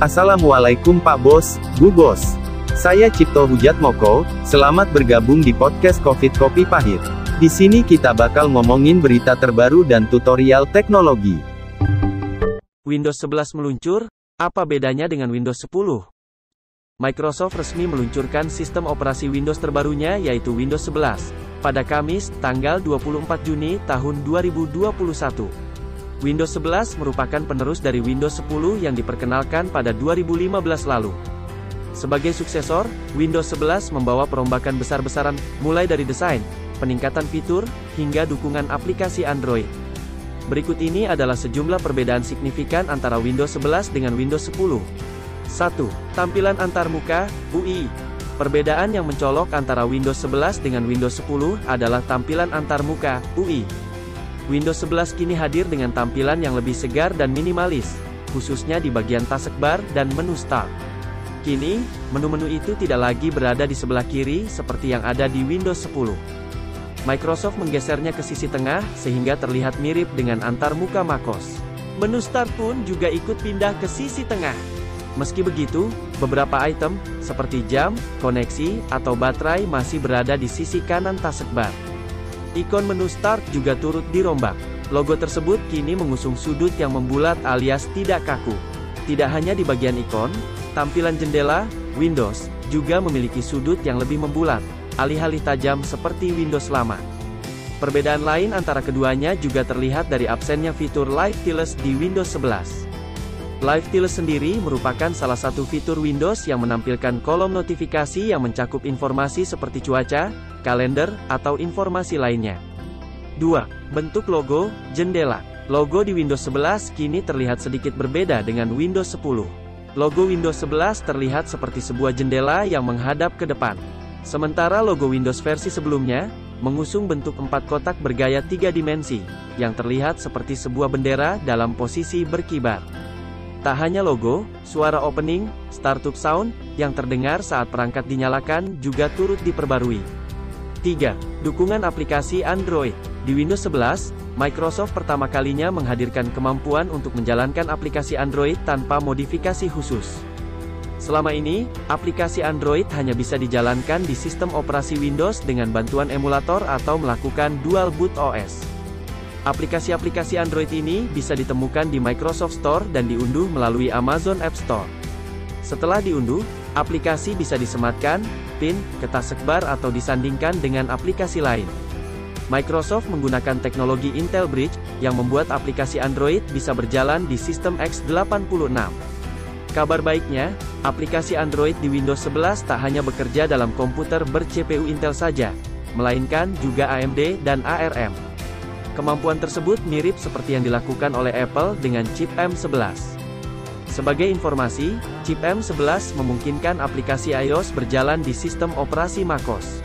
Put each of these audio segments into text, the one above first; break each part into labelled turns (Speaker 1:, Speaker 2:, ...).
Speaker 1: Assalamualaikum Pak Bos, Bu Bos. Saya Cipto Hujat Moko, selamat bergabung di podcast Covid Kopi Pahit. Di sini kita bakal ngomongin berita terbaru dan tutorial teknologi.
Speaker 2: Windows 11 meluncur, apa bedanya dengan Windows 10? Microsoft resmi meluncurkan sistem operasi Windows terbarunya yaitu Windows 11 pada Kamis, tanggal 24 Juni tahun 2021. Windows 11 merupakan penerus dari Windows 10 yang diperkenalkan pada 2015 lalu. Sebagai suksesor, Windows 11 membawa perombakan besar-besaran, mulai dari desain, peningkatan fitur, hingga dukungan aplikasi Android. Berikut ini adalah sejumlah perbedaan signifikan antara Windows 11 dengan Windows 10. 1. Tampilan antarmuka, UI. Perbedaan yang mencolok antara Windows 11 dengan Windows 10 adalah tampilan antarmuka, UI. Windows 11 kini hadir dengan tampilan yang lebih segar dan minimalis, khususnya di bagian taskbar dan menu Start. Kini, menu-menu itu tidak lagi berada di sebelah kiri seperti yang ada di Windows 10. Microsoft menggesernya ke sisi tengah sehingga terlihat mirip dengan antar muka macOS. Menu Start pun juga ikut pindah ke sisi tengah. Meski begitu, beberapa item, seperti jam, koneksi, atau baterai masih berada di sisi kanan taskbar. Ikon menu Start juga turut dirombak. Logo tersebut kini mengusung sudut yang membulat alias tidak kaku. Tidak hanya di bagian ikon, tampilan jendela, Windows, juga memiliki sudut yang lebih membulat, alih-alih tajam seperti Windows lama. Perbedaan lain antara keduanya juga terlihat dari absennya fitur Live Tiles di Windows 11. Live Tiles sendiri merupakan salah satu fitur Windows yang menampilkan kolom notifikasi yang mencakup informasi seperti cuaca, kalender, atau informasi lainnya. 2. Bentuk logo, jendela. Logo di Windows 11 kini terlihat sedikit berbeda dengan Windows 10. Logo Windows 11 terlihat seperti sebuah jendela yang menghadap ke depan. Sementara logo Windows versi sebelumnya, mengusung bentuk empat kotak bergaya tiga dimensi, yang terlihat seperti sebuah bendera dalam posisi berkibar. Tak hanya logo, suara opening, startup sound, yang terdengar saat perangkat dinyalakan juga turut diperbarui. 3. Dukungan aplikasi Android. Di Windows 11, Microsoft pertama kalinya menghadirkan kemampuan untuk menjalankan aplikasi Android tanpa modifikasi khusus. Selama ini, aplikasi Android hanya bisa dijalankan di sistem operasi Windows dengan bantuan emulator atau melakukan dual boot OS. Aplikasi-aplikasi Android ini bisa ditemukan di Microsoft Store dan diunduh melalui Amazon App Store. Setelah diunduh, aplikasi bisa disematkan, pin, ke sekbar atau disandingkan dengan aplikasi lain. Microsoft menggunakan teknologi Intel Bridge, yang membuat aplikasi Android bisa berjalan di sistem x86. Kabar baiknya, aplikasi Android di Windows 11 tak hanya bekerja dalam komputer ber-CPU Intel saja, melainkan juga AMD dan ARM. Kemampuan tersebut mirip seperti yang dilakukan oleh Apple dengan chip M11. Sebagai informasi, chip M11 memungkinkan aplikasi iOS berjalan di sistem operasi macOS.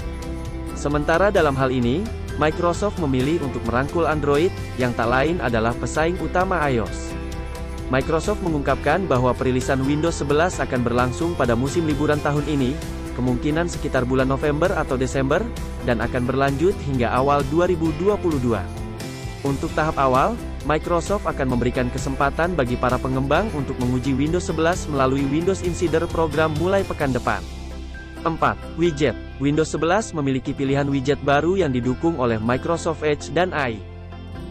Speaker 2: Sementara dalam hal ini, Microsoft memilih untuk merangkul Android, yang tak lain adalah pesaing utama iOS. Microsoft mengungkapkan bahwa perilisan Windows 11 akan berlangsung pada musim liburan tahun ini, kemungkinan sekitar bulan November atau Desember, dan akan berlanjut hingga awal 2022. Untuk tahap awal, Microsoft akan memberikan kesempatan bagi para pengembang untuk menguji Windows 11 melalui Windows Insider program mulai pekan depan. 4. Widget Windows 11 memiliki pilihan widget baru yang didukung oleh Microsoft Edge dan AI.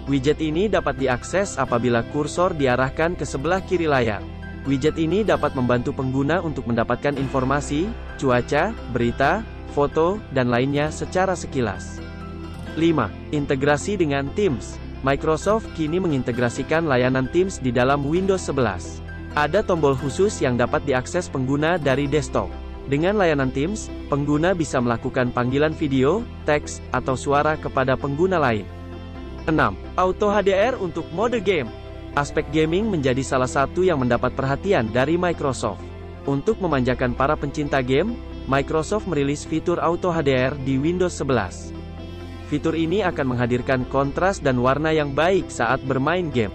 Speaker 2: Widget ini dapat diakses apabila kursor diarahkan ke sebelah kiri layar. Widget ini dapat membantu pengguna untuk mendapatkan informasi, cuaca, berita, foto, dan lainnya secara sekilas. 5. Integrasi dengan Teams Microsoft kini mengintegrasikan layanan Teams di dalam Windows 11. Ada tombol khusus yang dapat diakses pengguna dari desktop. Dengan layanan Teams, pengguna bisa melakukan panggilan video, teks, atau suara kepada pengguna lain. 6. Auto HDR untuk mode game. Aspek gaming menjadi salah satu yang mendapat perhatian dari Microsoft. Untuk memanjakan para pencinta game, Microsoft merilis fitur Auto HDR di Windows 11. Fitur ini akan menghadirkan kontras dan warna yang baik saat bermain game.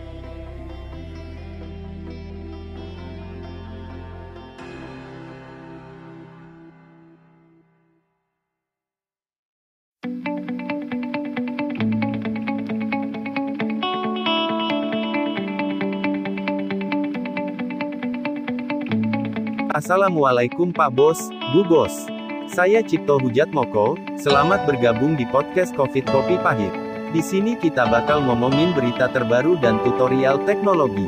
Speaker 1: Assalamualaikum Pak Bos, Bu Bos. Saya Cipto Hujat Moko, selamat bergabung di podcast Covid Kopi Pahit. Di sini kita bakal ngomongin berita terbaru dan tutorial teknologi.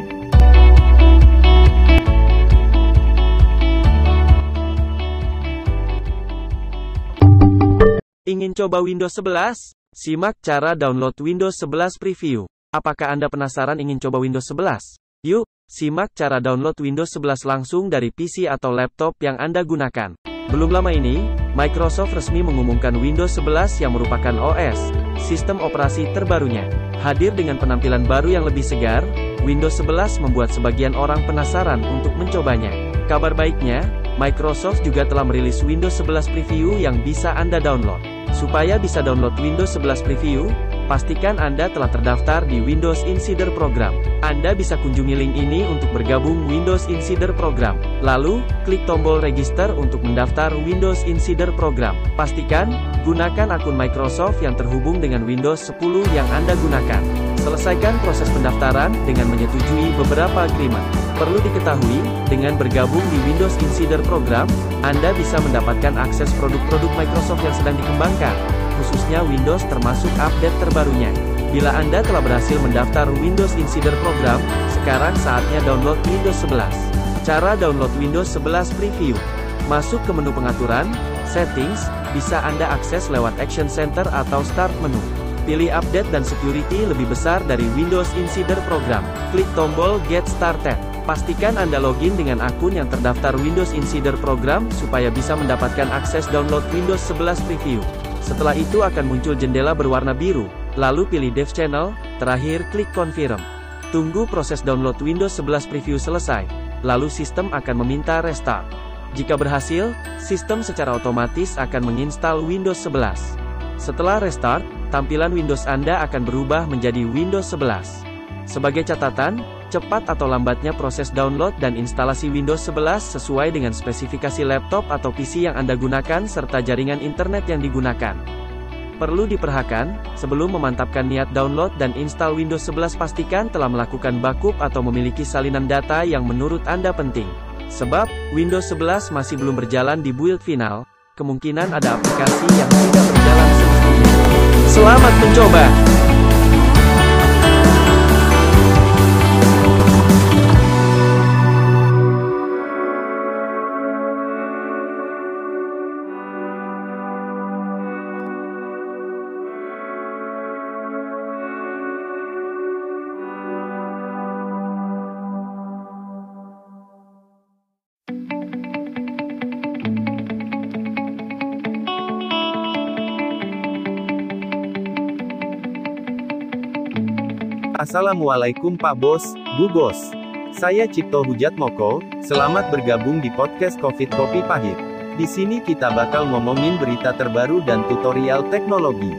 Speaker 2: Ingin coba Windows 11? Simak cara download Windows 11 Preview. Apakah Anda penasaran ingin coba Windows 11? Yuk, simak cara download Windows 11 langsung dari PC atau laptop yang Anda gunakan. Belum lama ini, Microsoft resmi mengumumkan Windows 11 yang merupakan OS, sistem operasi terbarunya. Hadir dengan penampilan baru yang lebih segar, Windows 11 membuat sebagian orang penasaran untuk mencobanya. Kabar baiknya, Microsoft juga telah merilis Windows 11 Preview yang bisa Anda download. Supaya bisa download Windows 11 Preview, pastikan Anda telah terdaftar di Windows Insider Program. Anda bisa kunjungi link ini untuk bergabung Windows Insider Program. Lalu, klik tombol register untuk mendaftar Windows Insider Program. Pastikan, gunakan akun Microsoft yang terhubung dengan Windows 10 yang Anda gunakan. Selesaikan proses pendaftaran dengan menyetujui beberapa agreement. Perlu diketahui, dengan bergabung di Windows Insider Program, Anda bisa mendapatkan akses produk-produk Microsoft yang sedang dikembangkan, khususnya Windows termasuk update terbarunya. Bila Anda telah berhasil mendaftar Windows Insider Program, sekarang saatnya download Windows 11. Cara download Windows 11 Preview. Masuk ke menu pengaturan, Settings, bisa Anda akses lewat Action Center atau Start menu. Pilih Update dan Security lebih besar dari Windows Insider Program. Klik tombol Get Started. Pastikan Anda login dengan akun yang terdaftar Windows Insider Program, supaya bisa mendapatkan akses download Windows 11 Preview. Setelah itu akan muncul jendela berwarna biru, lalu pilih Dev Channel, terakhir klik Confirm. Tunggu proses download Windows 11 Preview selesai, lalu sistem akan meminta restart. Jika berhasil, sistem secara otomatis akan menginstal Windows 11. Setelah restart, tampilan Windows Anda akan berubah menjadi Windows 11. Sebagai catatan, cepat atau lambatnya proses download dan instalasi Windows 11 sesuai dengan spesifikasi laptop atau PC yang Anda gunakan serta jaringan internet yang digunakan. Perlu diperhatikan, sebelum memantapkan niat download dan install Windows 11 pastikan telah melakukan backup atau memiliki salinan data yang menurut Anda penting. Sebab, Windows 11 masih belum berjalan di build final, kemungkinan ada aplikasi yang tidak berjalan semestinya. Selamat mencoba!
Speaker 1: Assalamualaikum Pak Bos, Bu Bos. Saya Cipto Hujat Moko, selamat bergabung di podcast Covid Kopi Pahit. Di sini kita bakal ngomongin berita terbaru dan tutorial teknologi.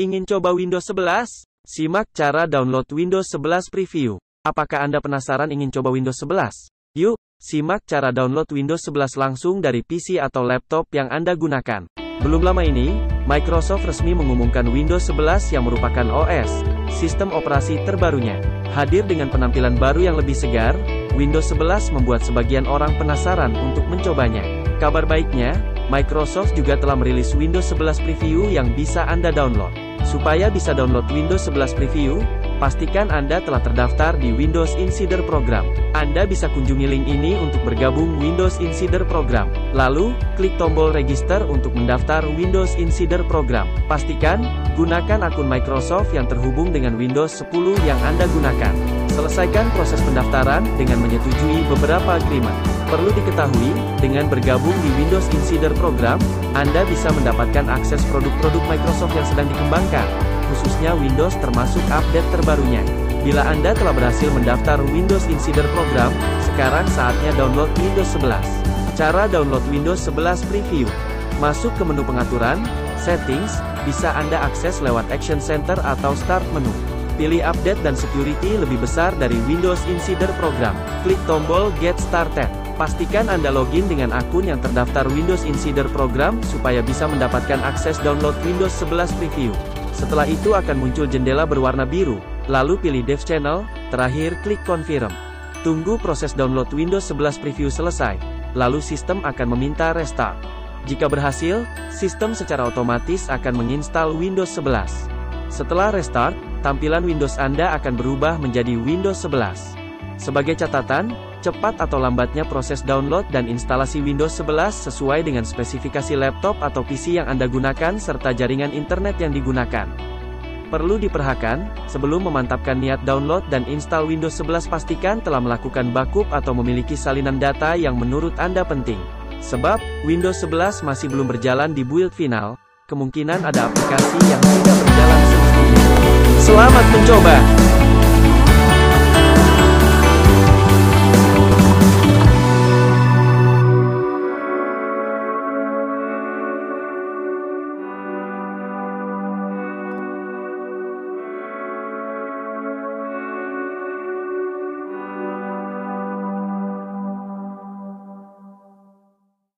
Speaker 2: Ingin coba Windows 11? Simak cara download Windows 11 Preview. Apakah Anda penasaran ingin coba Windows 11? Yuk, Simak cara download Windows 11 langsung dari PC atau laptop yang Anda gunakan. Belum lama ini, Microsoft resmi mengumumkan Windows 11 yang merupakan OS, sistem operasi terbarunya. Hadir dengan penampilan baru yang lebih segar, Windows 11 membuat sebagian orang penasaran untuk mencobanya. Kabar baiknya, Microsoft juga telah merilis Windows 11 Preview yang bisa Anda download. Supaya bisa download Windows 11 Preview, Pastikan Anda telah terdaftar di Windows Insider Program. Anda bisa kunjungi link ini untuk bergabung Windows Insider Program. Lalu, klik tombol register untuk mendaftar Windows Insider Program. Pastikan, gunakan akun Microsoft yang terhubung dengan Windows 10 yang Anda gunakan. Selesaikan proses pendaftaran dengan menyetujui beberapa agreement. Perlu diketahui, dengan bergabung di Windows Insider Program, Anda bisa mendapatkan akses produk-produk Microsoft yang sedang dikembangkan khususnya Windows termasuk update terbarunya. Bila Anda telah berhasil mendaftar Windows Insider Program, sekarang saatnya download Windows 11. Cara download Windows 11 Preview. Masuk ke menu pengaturan, Settings, bisa Anda akses lewat Action Center atau Start menu. Pilih Update dan Security lebih besar dari Windows Insider Program. Klik tombol Get Started. Pastikan Anda login dengan akun yang terdaftar Windows Insider Program supaya bisa mendapatkan akses download Windows 11 Preview. Setelah itu akan muncul jendela berwarna biru, lalu pilih Dev Channel, terakhir klik Confirm. Tunggu proses download Windows 11 Preview selesai, lalu sistem akan meminta restart. Jika berhasil, sistem secara otomatis akan menginstal Windows 11. Setelah restart, tampilan Windows Anda akan berubah menjadi Windows 11. Sebagai catatan, cepat atau lambatnya proses download dan instalasi Windows 11 sesuai dengan spesifikasi laptop atau PC yang Anda gunakan serta jaringan internet yang digunakan. Perlu diperhatikan, sebelum memantapkan niat download dan install Windows 11 pastikan telah melakukan backup atau memiliki salinan data yang menurut Anda penting. Sebab, Windows 11 masih belum berjalan di build final, kemungkinan ada aplikasi yang tidak berjalan semestinya. Selamat mencoba!